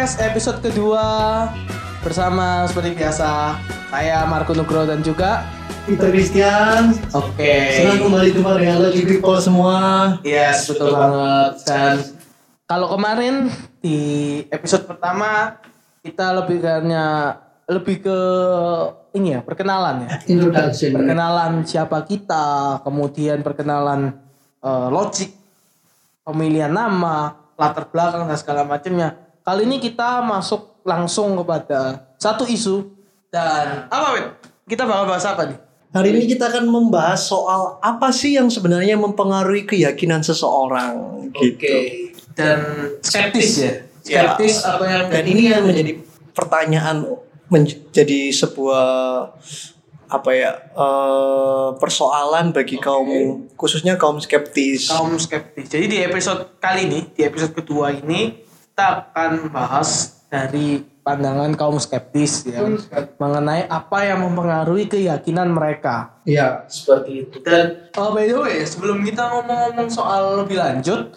Podcast episode kedua bersama seperti biasa saya Marco Nugroho dan juga Peter Christian Oke. senang kembali jumpa dengan lo di people semua Yes, betul banget. Dan kalau kemarin di episode pertama kita lebih karena lebih ke ini ya perkenalan ya. introduction Perkenalan siapa kita, kemudian perkenalan eh, logik, pemilihan nama, latar belakang dan segala macamnya. Kali ini kita masuk langsung kepada satu isu dan apa Win? Kita bakal bahas apa nih? hari ini kita akan membahas soal apa sih yang sebenarnya mempengaruhi keyakinan seseorang gitu Dan skeptis ya. Skeptis atau yang dan ini yang menjadi pertanyaan menjadi sebuah apa ya eh, persoalan bagi kaum khususnya kaum skeptis kaum skeptis. Jadi di episode kali ini, di episode kedua ini kita akan bahas dari pandangan kaum skeptis ya mengenai apa yang mempengaruhi keyakinan mereka. Iya seperti itu Dan uh, by the way, sebelum kita ngomong-ngomong soal lebih lanjut,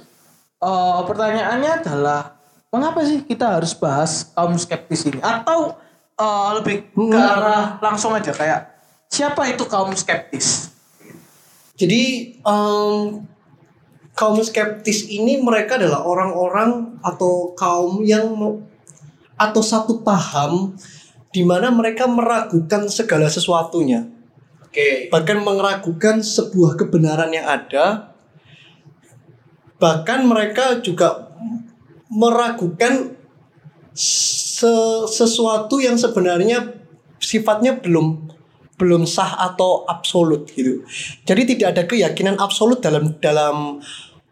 uh, pertanyaannya adalah mengapa sih kita harus bahas kaum skeptis ini? Atau uh, lebih ke arah langsung aja kayak siapa itu kaum skeptis? Jadi em, kaum skeptis ini mereka adalah orang-orang atau kaum yang atau satu paham di mana mereka meragukan segala sesuatunya. Oke. Bahkan meragukan sebuah kebenaran yang ada. Bahkan mereka juga meragukan se- sesuatu yang sebenarnya sifatnya belum belum sah atau absolut gitu. Jadi tidak ada keyakinan absolut dalam dalam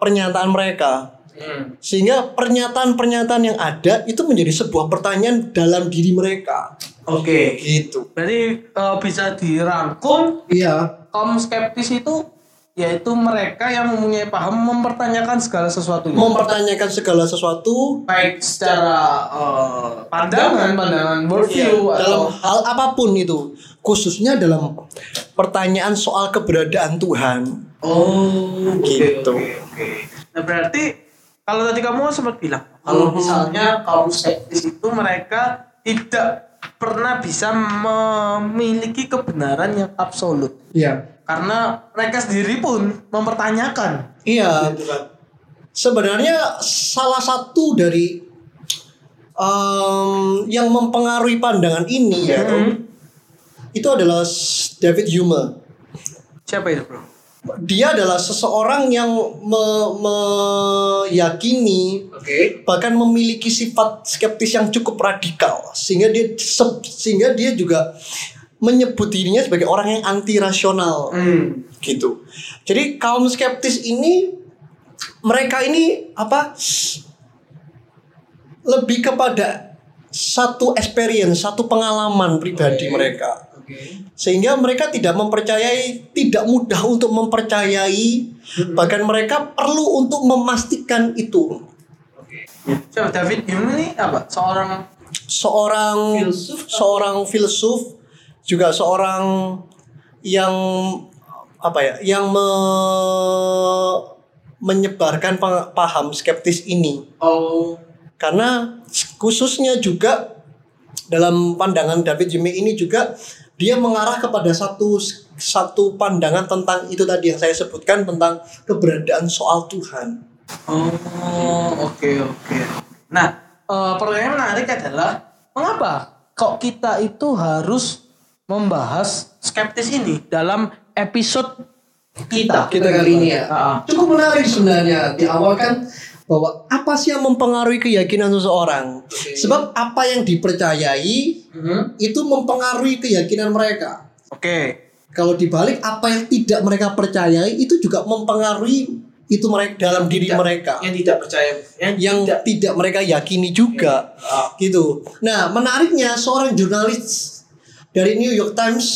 pernyataan mereka. Hmm. Sehingga pernyataan-pernyataan yang ada itu menjadi sebuah pertanyaan dalam diri mereka. Oke. Gitu. Berarti eh, bisa dirangkum Iya. kaum skeptis itu yaitu mereka yang mempunyai paham mempertanyakan segala sesuatunya. Mempertanyakan segala sesuatu baik secara eh, pandangan, pandangan worldview Iya, dalam atau hal apa pun itu, khususnya dalam pertanyaan soal keberadaan Tuhan. oh Gitu. oke, oke. Nah berarti kalau tadi kamu sempat bilang kalau misalnya kaum skeptis itu mereka tidak pernah bisa memiliki kebenaran yang absolut Iya. karena mereka sendiri pun mempertanyakan Iya. Sebenarnya salah satu dari em, yang mempengaruhi pandangan ini ya, Hmm. itu adalah David Hume. Siapa itu bro? Dia adalah seseorang yang me- meyakini Oke. bahkan memiliki sifat skeptis yang cukup radikal sehingga dia se- sehingga dia juga menyebut dirinya sebagai orang yang anti rasional Hmm. gitu. Jadi kaum skeptis ini mereka ini apa lebih kepada satu experience, satu pengalaman pribadi Oke. mereka. Sehingga mereka tidak mempercayai, tidak mudah untuk mempercayai, bahkan mereka perlu untuk memastikan itu. Oke. Siapa David Hume ini apa? Seorang Seorang Filsuf? seorang filsuf juga seorang yang apa ya, yang me- menyebarkan pa- paham skeptis ini. oh Karena khususnya juga dalam pandangan David Hume ini juga dia mengarah kepada satu satu pandangan tentang itu tadi yang saya sebutkan tentang keberadaan soal Tuhan. Oh, oke oke. Nah, eh, pertanyaan menarik adalah mengapa kok kita itu harus membahas skeptis ini dalam episode kita? Kita kali ini ya. Ah, Cukup menarik sebenarnya di awal kan bahwa apa sih yang mempengaruhi keyakinan seseorang? Sebab apa yang dipercayai mhm. itu mempengaruhi keyakinan mereka. Oke. Kalau dibalik apa yang tidak mereka percayai itu juga mempengaruhi itu mereka dalam diri Tidak. mereka. Yang tidak percaya, yang, yang tidak. mereka yakini juga Ah, gitu. Nah, menariknya seorang jurnalis dari New York Times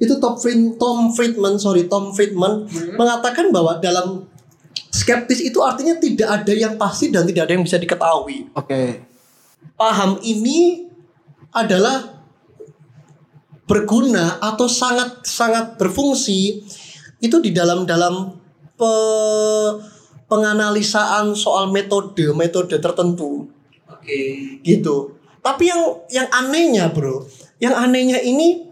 itu Tom Fried- Tom Friedman, sorry Tom Friedman mengatakan bahwa dalam skeptis itu artinya tidak ada yang pasti dan tidak ada yang bisa diketahui. Oke. Paham ini adalah berguna atau sangat sangat berfungsi itu di dalam dalam pe- penganalisaan soal metode metode tertentu. Oke. gitu. Tapi yang yang anehnya bro, yang anehnya ini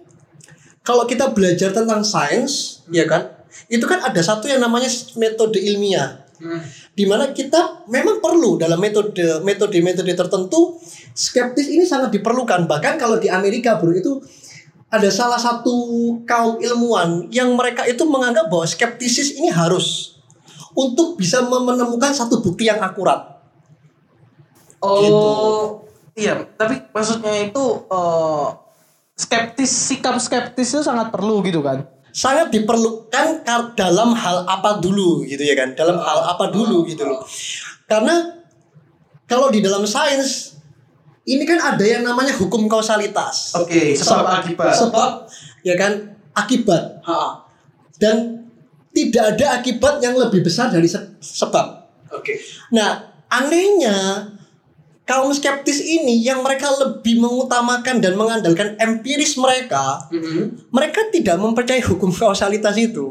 kalau kita belajar tentang sains, ya kan, itu kan ada satu yang namanya metode ilmiah, Hmm. di mana kita memang perlu dalam metode metode metode tertentu skeptis ini sangat diperlukan. Bahkan kalau di Amerika bro itu ada salah satu kaum ilmuwan yang mereka itu menganggap bahwa skeptisis ini harus untuk bisa menemukan satu bukti yang akurat. Oh, Gitu. iya. Tapi maksudnya itu eh, skeptis, sikap skeptis itu sangat perlu gitu kan? Sangat diperlukan dalam hal apa dulu gitu ya kan dalam hal apa dulu gitu loh karena kalau di dalam sains ini kan ada yang namanya hukum kausalitas Oke, sebab akibat. sebab ya kan akibat Ha. dan tidak ada akibat yang lebih besar dari se- sebab Oke. Nah, anehnya kaum skeptis ini yang mereka lebih mengutamakan dan mengandalkan empiris mereka, Mm-hmm. mereka tidak mempercayai hukum kausalitas itu.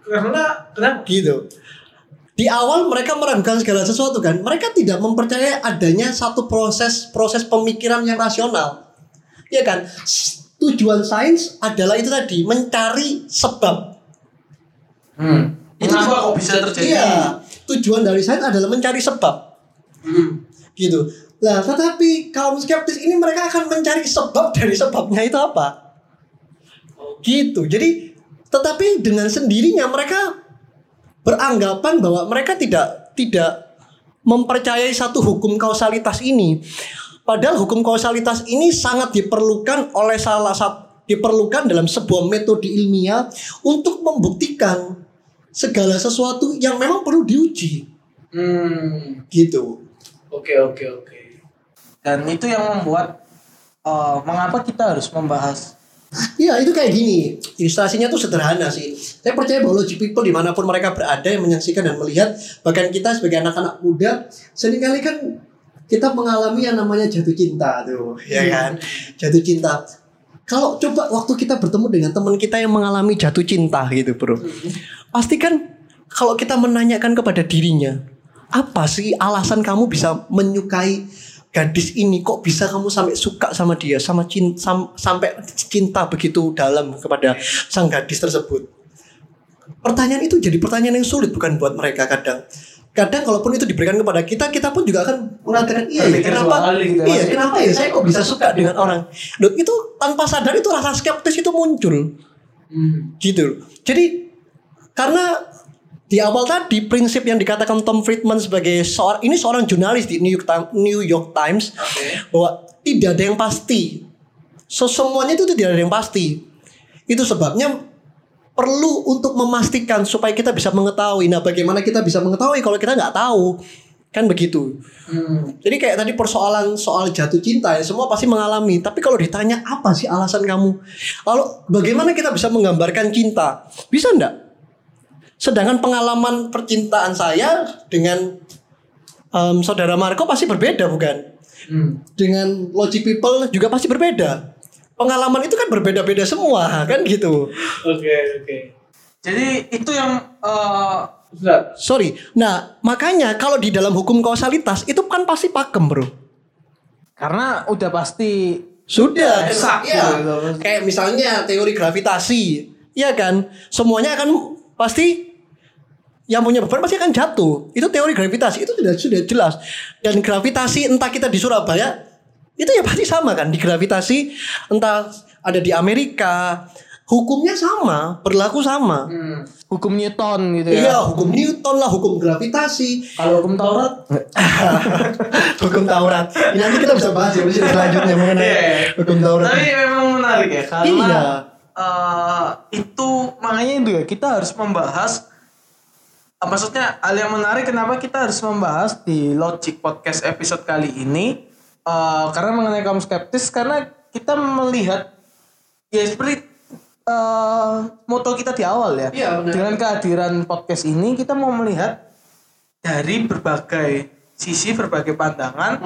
Karena kenapa? Gitu. Di awal mereka meragukan segala sesuatu kan. Mereka tidak mempercayai adanya satu proses proses pemikiran yang rasional. Ya kan? Tujuan sains adalah itu tadi, mencari sebab. Hmm. Itu Kenapa kok bisa terjadi? Iya, tujuan dari sains adalah mencari sebab. Hmm. Gitu. Lah, tetapi kaum skeptis ini mereka akan mencari sebab dari sebabnya itu apa? Gitu. Jadi, tetapi dengan sendirinya mereka beranggapan bahwa mereka tidak tidak mempercayai satu hukum kausalitas ini. Padahal hukum kausalitas ini sangat diperlukan oleh salah satu diperlukan dalam sebuah metode ilmiah untuk membuktikan segala sesuatu yang memang perlu diuji. Hmm. Gitu. Oke oke oke. Dan itu yang membuat eh, mengapa kita harus membahas. Iya itu kayak gini. Ilustrasinya tuh sederhana sih. Saya percaya bahwa logic people di mana pun mereka berada Yang menyaksikan dan melihat Bahkan kita sebagai anak-anak muda Seringkali kan Kita mengalami yang namanya jatuh cinta tuh Ya kan? Jatuh cinta. Kalau coba waktu kita bertemu dengan teman kita yang mengalami jatuh cinta gitu bro. Pasti kan Kalau kita menanyakan kepada dirinya Apa sih alasan kamu bisa menyukai gadis ini? Kok bisa kamu sampai suka sama dia sama cinta sampai cinta begitu dalam kepada sang gadis tersebut? Pertanyaan itu jadi pertanyaan yang sulit bukan buat mereka kadang. Kadang kalaupun itu diberikan kepada kita kita pun juga akan mengatakan iya ya, kenapa? gitu iya kenapa ya? Saya kok bisa suka dengan orang? Loh, itu tanpa sadar itu rasa skeptis itu muncul. Hmm. gitu. Jadi karena di awal tadi prinsip yang dikatakan Tom Friedman sebagai seorang ini seorang jurnalis di New York Times, New York Times bahwa tidak ada yang pasti. So, semuanya itu tidak ada yang pasti. Itu sebabnya perlu untuk memastikan supaya kita bisa mengetahui. Nah, bagaimana kita bisa mengetahui kalau kita nggak tahu? Kan begitu. Hmm. Jadi kayak tadi persoalan soal jatuh cinta ya semua pasti mengalami. Tapi kalau ditanya apa sih alasan kamu? Lalu bagaimana kita bisa menggambarkan cinta? Bisa enggak? Sedangkan pengalaman percintaan saya dengan em, saudara Marco pasti berbeda bukan? Hmm. Dengan logic people juga pasti berbeda. Pengalaman itu kan berbeda-beda semua kan gitu. Oke oke. Jadi itu yang eh Ustaz. Sorry. Nah makanya kalau di dalam hukum kausalitas itu kan pasti pakem bro. karena udah pasti Sudah, Esak ya. Kayak misalnya teori gravitasi, ya kan? Semuanya akan pasti yang punya beban pasti akan jatuh. Itu teori gravitasi itu sudah sudah jelas. Dan gravitasi entah kita di Surabaya itu ya pasti sama kan di gravitasi entah ada di Amerika hukumnya sama berlaku sama hmm, hukum Newton gitu iya ya. hukum Newton lah hukum gravitasi Kalau hukum Taurat hukum Taurat Ini nanti kita bisa bahas ya selanjutnya mengenai Iya. hukum Taurat Tapi memang menarik ya karena Iya. eh, itu makanya itu ya kita harus membahas maksudnya hal yang menarik kenapa kita harus membahas di Logic Podcast episode kali ini eh, karena mengenai kaum skeptis karena kita melihat ya seperti eh, moto kita di awal ya benar. dengan kehadiran podcast ini kita mau melihat dari berbagai sisi berbagai pandangan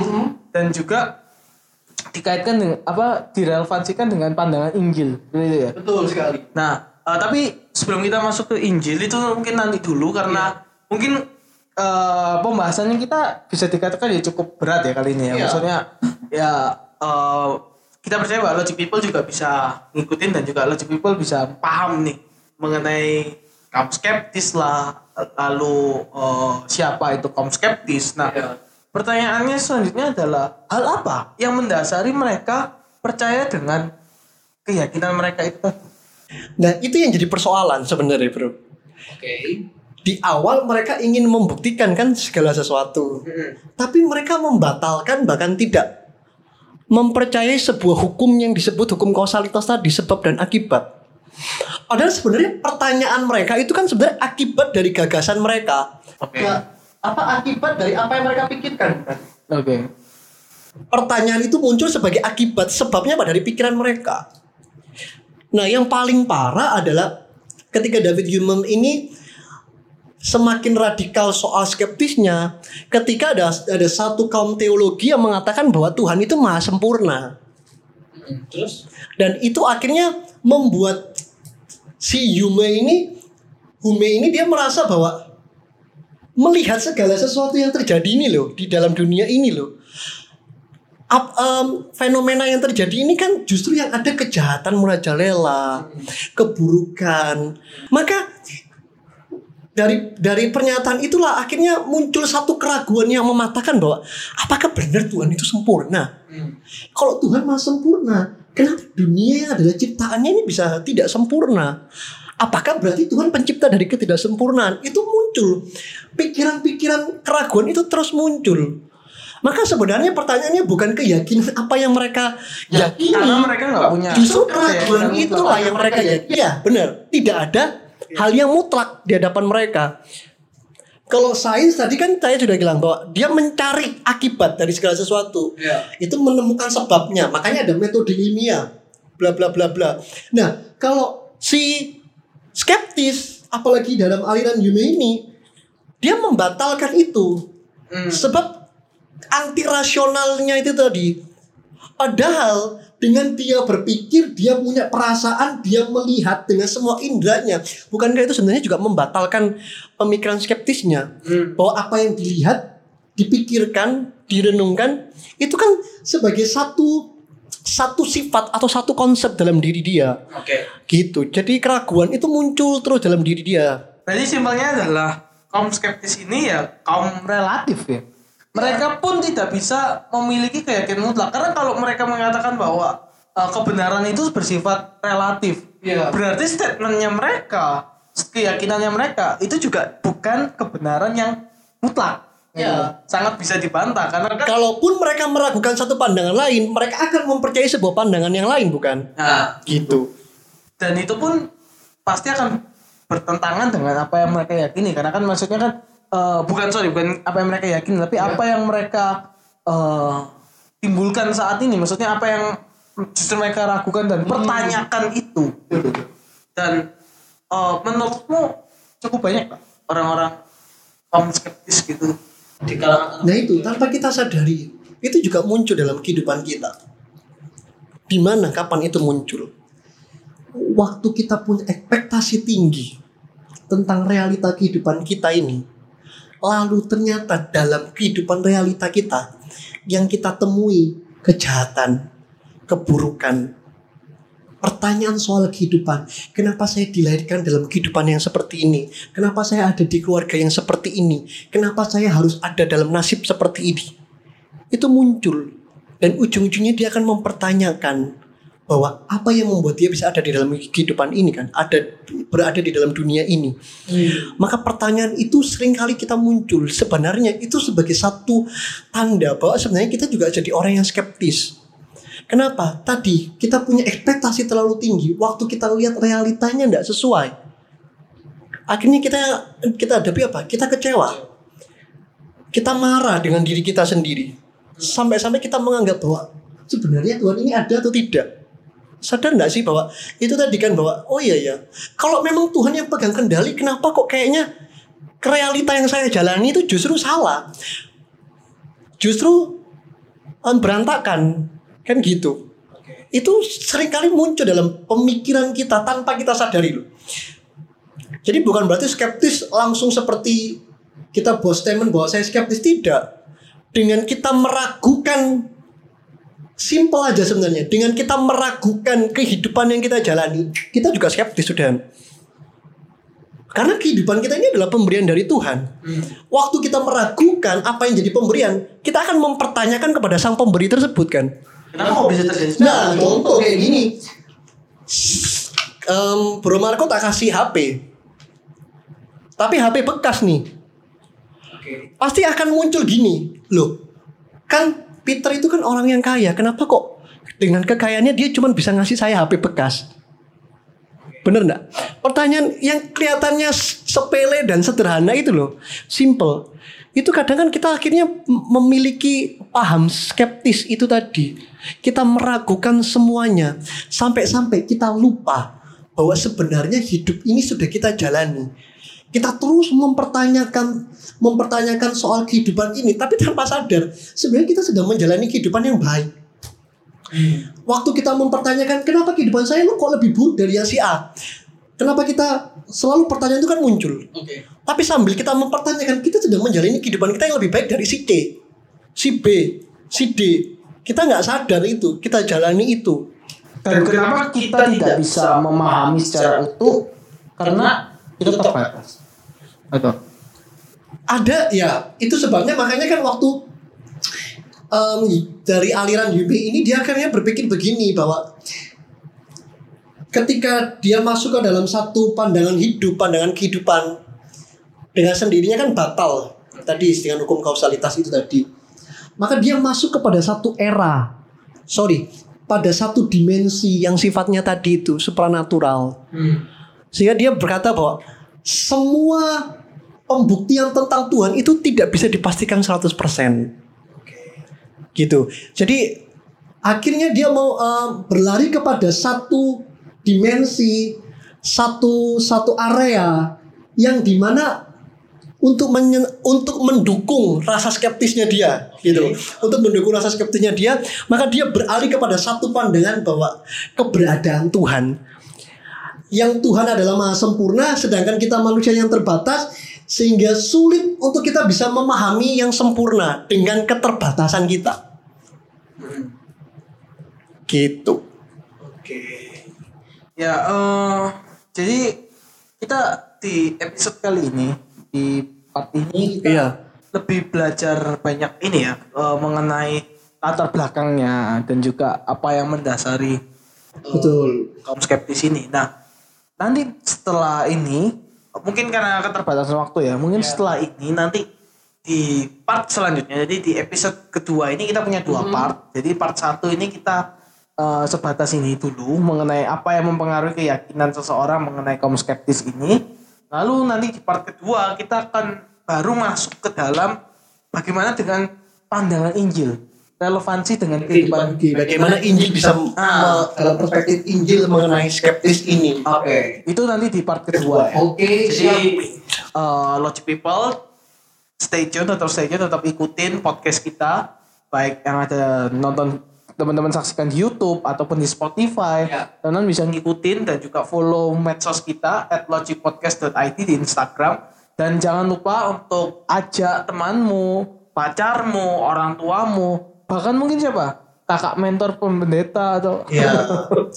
dan juga dikaitkan dengan apa direlevansikan dengan pandangan Injil gitu ya. betul sekali Nah, eh, tapi sebelum kita masuk ke Injil itu mungkin nanti dulu karena mungkin eh, pembahasannya kita bisa dikatakan ya cukup berat ya kali ini ya. Iya. Maksudnya ya eh, kita percaya bahwa logic people juga bisa ngikutin dan juga logic people bisa paham nih mengenai kaum skeptis lah lalu eh, siapa itu kaum skeptis. Nah, Iya. pertanyaannya selanjutnya adalah hal apa yang mendasari mereka percaya dengan keyakinan mereka itu tadi? Nah itu yang jadi persoalan sebenarnya bro. Oke. Di awal mereka ingin membuktikan kan segala sesuatu, tapi mereka membatalkan bahkan tidak mempercayai sebuah hukum yang disebut hukum kausalitas tadi sebab dan akibat. Padahal sebenarnya pertanyaan mereka itu kan sebenarnya akibat dari gagasan mereka. Oke. Nah, apa akibat dari apa yang mereka pikirkan? Oke. Pertanyaan itu muncul sebagai akibat sebabnya apa dari pikiran mereka. Nah, yang paling parah adalah ketika David Hume ini semakin radikal soal skeptisnya, ketika ada ada satu kaum teologi yang mengatakan bahwa Tuhan itu maha sempurna. Terus Dan itu akhirnya membuat si Hume ini Hume ini dia merasa bahwa melihat segala sesuatu yang terjadi ini loh di dalam dunia ini loh. Ap- em, fenomena yang terjadi ini kan justru yang ada kejahatan merajalela, keburukan. Maka dari dari pernyataan itulah akhirnya muncul satu keraguan yang mematahkan bahwa apakah benar Tuhan itu sempurna? Kalau Tuhan maha sempurna, kenapa dunia yang adalah ciptaannya ini bisa tidak sempurna? Apakah berarti Tuhan pencipta dari ketidaksempurnaan? Itu muncul. Pikiran-pikiran keraguan itu terus muncul. Maka sebenarnya pertanyaannya bukan keyakinan apa yang mereka yakini. Karena mereka nggak punya Justru keyakinan keraguan mutlak. itulah yang mereka yakini. Iya, benar. Tidak ada hal yang mutlak di hadapan mereka. Kalau sains tadi kan saya sudah bilang bahwa dia mencari akibat dari segala sesuatu. Iya. Itu menemukan sebabnya. Makanya ada metode ilmiah. Bla bla bla bla. Nah, kalau si skeptis apalagi dalam aliran ini dia membatalkan itu. Hmm. Sebab anti rasionalnya itu tadi. Padahal dengan dia berpikir, dia punya perasaan, dia melihat dengan semua indranya. Bukankah itu sebenarnya juga membatalkan pemikiran skeptisnya? Bahwa apa yang dilihat, dipikirkan, direnungkan, itu kan sebagai satu satu sifat atau satu konsep dalam diri dia. Oke. Gitu. Jadi keraguan itu muncul terus dalam diri dia. Berarti simpelnya adalah kaum skeptis ini ya kaum relatif ya. Mereka pun tidak bisa memiliki keyakinan mutlak karena kalau mereka mengatakan bahwa uh, kebenaran itu bersifat relatif, Iya. berarti statementnya mereka, keyakinannya mereka itu juga bukan kebenaran yang mutlak. Iya. sangat bisa dibantah karena kan Kalaupun mereka meragukan satu pandangan lain, mereka akan mempercayai sebuah pandangan yang lain, bukan? nah, Gitu. dan itu pun pasti akan bertentangan dengan apa yang mereka yakini karena kan maksudnya kan eh, bukan sorry bukan apa yang mereka yakini tapi apa yang mereka eh, timbulkan saat ini. Maksudnya apa yang justru mereka ragukan dan pertanyakan itu. Dan eh, menurutmu cukup banyak Pak, orang-orang kaum skeptis gitu? Di kalangan Nah itu tanpa kita sadari itu juga muncul dalam kehidupan kita. Di mana kapan itu muncul? Waktu kita punya ekspektasi tinggi tentang realita kehidupan kita ini, lalu ternyata dalam kehidupan realita kita yang kita temui kejahatan, keburukan, pertanyaan soal kehidupan. Kenapa saya dilahirkan dalam kehidupan yang seperti ini? Kenapa saya ada di keluarga yang seperti ini? Kenapa saya harus ada dalam nasib seperti ini? Itu muncul. Dan ujung-ujungnya dia akan mempertanyakan bahwa apa yang membuat dia bisa ada di dalam kehidupan ini kan ada berada di dalam dunia ini maka pertanyaan itu sering kali kita muncul sebenarnya itu sebagai satu tanda bahwa sebenarnya kita juga jadi orang yang skeptis Kenapa? Tadi kita punya ekspektasi terlalu tinggi. Waktu kita lihat realitanya tidak sesuai. Akhirnya kita kita hadapi apa? Kita kecewa. Kita marah dengan diri kita sendiri. Sampai-sampai kita menganggap bahwa sebenarnya Tuhan ini ada atau tidak. Sadar nggak sih bahwa itu tadi kan bahwa oh iya ya. Kalau memang Tuhan yang pegang kendali, kenapa kok kayaknya realita yang saya jalani itu justru salah. Justru berantakan kan gitu itu sering kali muncul dalam pemikiran kita tanpa kita sadari loh jadi bukan berarti skeptis langsung seperti kita buat statement bahwa saya skeptis tidak. Dengan kita meragukan simple aja sebenarnya. Dengan kita meragukan kehidupan yang kita jalani, kita juga skeptis sudah. Karena kehidupan kita ini adalah pemberian dari Tuhan. Waktu kita meragukan apa yang jadi pemberian, kita akan mempertanyakan kepada sang pemberi tersebut kan. Kenapa kok bisa terjadi? Nah, contoh kayak gini. Em, Bro Marco tak kasih HP. Tapi HP bekas nih. Oke. Pasti akan muncul gini. Loh, kan Peter itu kan orang yang kaya. Kenapa kok dengan kekayaannya dia cuma bisa ngasih saya HP bekas? Bener nggak? Pertanyaan yang kelihatannya sepele dan sederhana itu loh, simple. Itu kadang kan kita akhirnya memiliki paham skeptis itu tadi. Kita meragukan semuanya sampai-sampai kita lupa bahwa sebenarnya hidup ini sudah kita jalani. Kita terus mempertanyakan mempertanyakan soal kehidupan ini tapi tanpa sadar sebenarnya kita sedang menjalani kehidupan yang baik. Waktu kita mempertanyakan kenapa kehidupan saya lu kok lebih buruk dari yang si A? Kenapa kita selalu pertanyaan itu kan muncul. Oke. Tapi sambil kita mempertanyakan kita sedang menjalani kehidupan kita yang lebih baik dari si C, si B, si D. Kita nggak sadar itu, kita jalani itu. Dan kenapa kita tidak bisa memahami secara utuh? Karena itu terbatas. Atau Ada ya, itu sebabnya makanya kan waktu em, dari aliran UB ini dia akhirnya berpikir begini bahwa ketika dia masuk ke dalam satu pandangan hidup, pandangan kehidupan dengan sendirinya kan batal tadi dengan hukum kausalitas itu tadi. Maka dia masuk kepada satu era. Sorry, pada satu dimensi yang sifatnya tadi itu supranatural. Sehingga dia berkata bahwa semua pembuktian tentang Tuhan itu tidak bisa dipastikan 100%. Gitu. Jadi akhirnya dia mau eh, berlari kepada satu dimensi, satu satu area yang di mana untuk menye- untuk mendukung rasa skeptisnya dia gitu untuk mendukung rasa skeptisnya dia maka dia beralih kepada satu pandangan bahwa keberadaan Tuhan yang Tuhan adalah maha sempurna sedangkan kita manusia yang terbatas sehingga sulit untuk kita bisa memahami yang sempurna dengan keterbatasan kita gitu Oke. Ya, eh, jadi kita di episode kali ini di part ini kita Iya. lebih belajar banyak ini ya eh, mengenai latar belakangnya dan juga apa yang mendasari eh, betul kaum skeptis ini. Nah, nanti setelah ini mungkin karena keterbatasan waktu ya, mungkin setelah ini nanti di part selanjutnya. Jadi di episode kedua ini kita punya dua part. Jadi part satu ini kita eh, sebatas ini dulu mengenai apa yang mempengaruhi keyakinan seseorang mengenai kaum skeptis ini. Lalu nanti di part kedua kita akan baru masuk ke dalam bagaimana dengan pandangan Injil, relevansi dengan kehidupan Oke, bagaimana Injil bisa Ah. me- dalam perspektif Injil mengenai skeptis ini Oke. itu nanti di part kedua. ya. Oke. Jadi eh, Logic People stay tune atau stay tune tetap ikutin podcast kita baik yang ada nonton teman-teman saksikan di YouTube ataupun di Spotify. Ya. Teman-teman bisa ngikutin dan juga follow medsos kita at logicpodcast.id di Instagram dan jangan lupa untuk ajak temanmu, pacarmu, orang tuamu, bahkan mungkin siapa? Kakak mentor pembendeta atau ya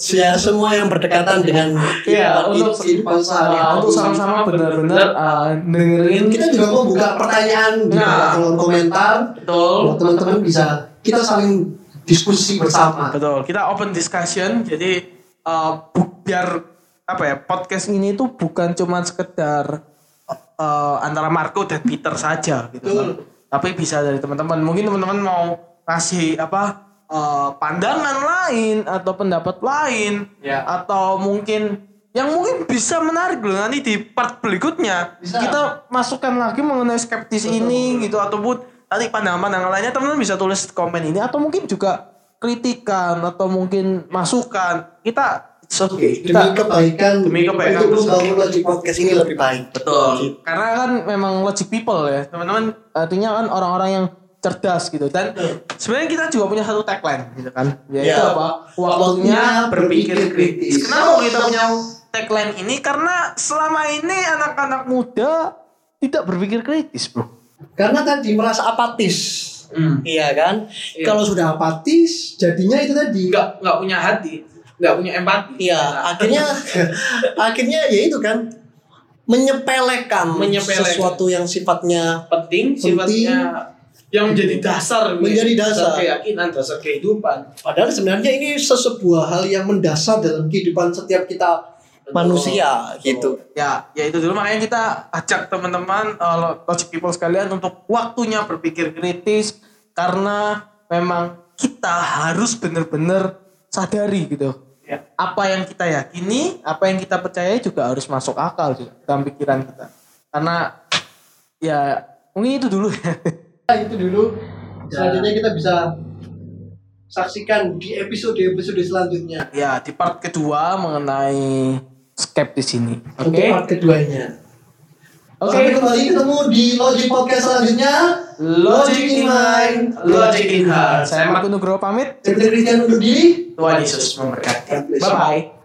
ya semua yang berdekatan dengan kehidupan untuk kehidupan uh, sehari-hari. untuk sama-sama benar-benar uh, dengerin kita juga membuka pertanyaan di Nah. kolom komentar betul teman-teman bisa kita saling diskusi bersama betul kita open discussion jadi uh, bu- biar apa ya podcast ini tuh bukan cuma sekedar uh, antara Marco dan Peter saja gitu kan. tapi bisa dari teman-teman mungkin teman-teman mau kasih apa uh, pandangan lain atau pendapat lain Ya. atau mungkin yang mungkin bisa menarik loh nanti di part berikutnya Bisa. kita masukkan lagi mengenai skeptis ini gitu ataupun nanti pandangan-pandangan lainnya teman-teman bisa tulis di komen ini atau mungkin juga kritikan atau mungkin masukan kita it's okay. demi kita kebaikan Demi kebaikan untuk membangun lagi podcast ini lebih baik Betul. Karena kan memang logic people ya, teman-teman. Artinya kan orang-orang yang cerdas gitu. Dan sebenarnya kita juga punya satu tagline gitu kan. Yaitu Ya. apa? Waktunya berpikir kritis. Kenapa kita punya tagline ini? Karena selama ini anak-anak muda tidak berpikir kritis, Bro. Karena tadi merasa apatis. Hmm. Iya kan? Iya. Kalau sudah apatis, jadinya itu tadi. nggak nggak punya hati nggak punya empati Iya, akhirnya akhirnya ya itu kan menyepelekan, Menyepelekan. sesuatu yang sifatnya penting sifatnya yang menjadi dasar Menjadi dasar. keyakinan dasar kehidupan padahal sebenarnya ini sesebuah hal yang mendasar dalam kehidupan setiap kita manusia gitu. Ya, ya itu dulu makanya kita ajak teman-teman uh, Logic People sekalian untuk waktunya berpikir kritis karena memang kita harus benar-benar sadari gitu. Ya. Apa yang kita yakini, apa yang kita percayai juga harus masuk akal juga dalam pikiran kita. Karena ya mungkin itu dulu ya. itu dulu. Selanjutnya kita bisa saksikan di episode-episode selanjutnya. ya, di part kedua mengenai skeptis ini. Oke. Untuk part keduanya. Oke. Sampai kembali ketemu di Logic Podcast selanjutnya. Logic in mind, logic in heart. Saya Marco Nugroho pamit. Saya Christian undur diri. Tuhan Yesus memberkati. God bless. Bye bye.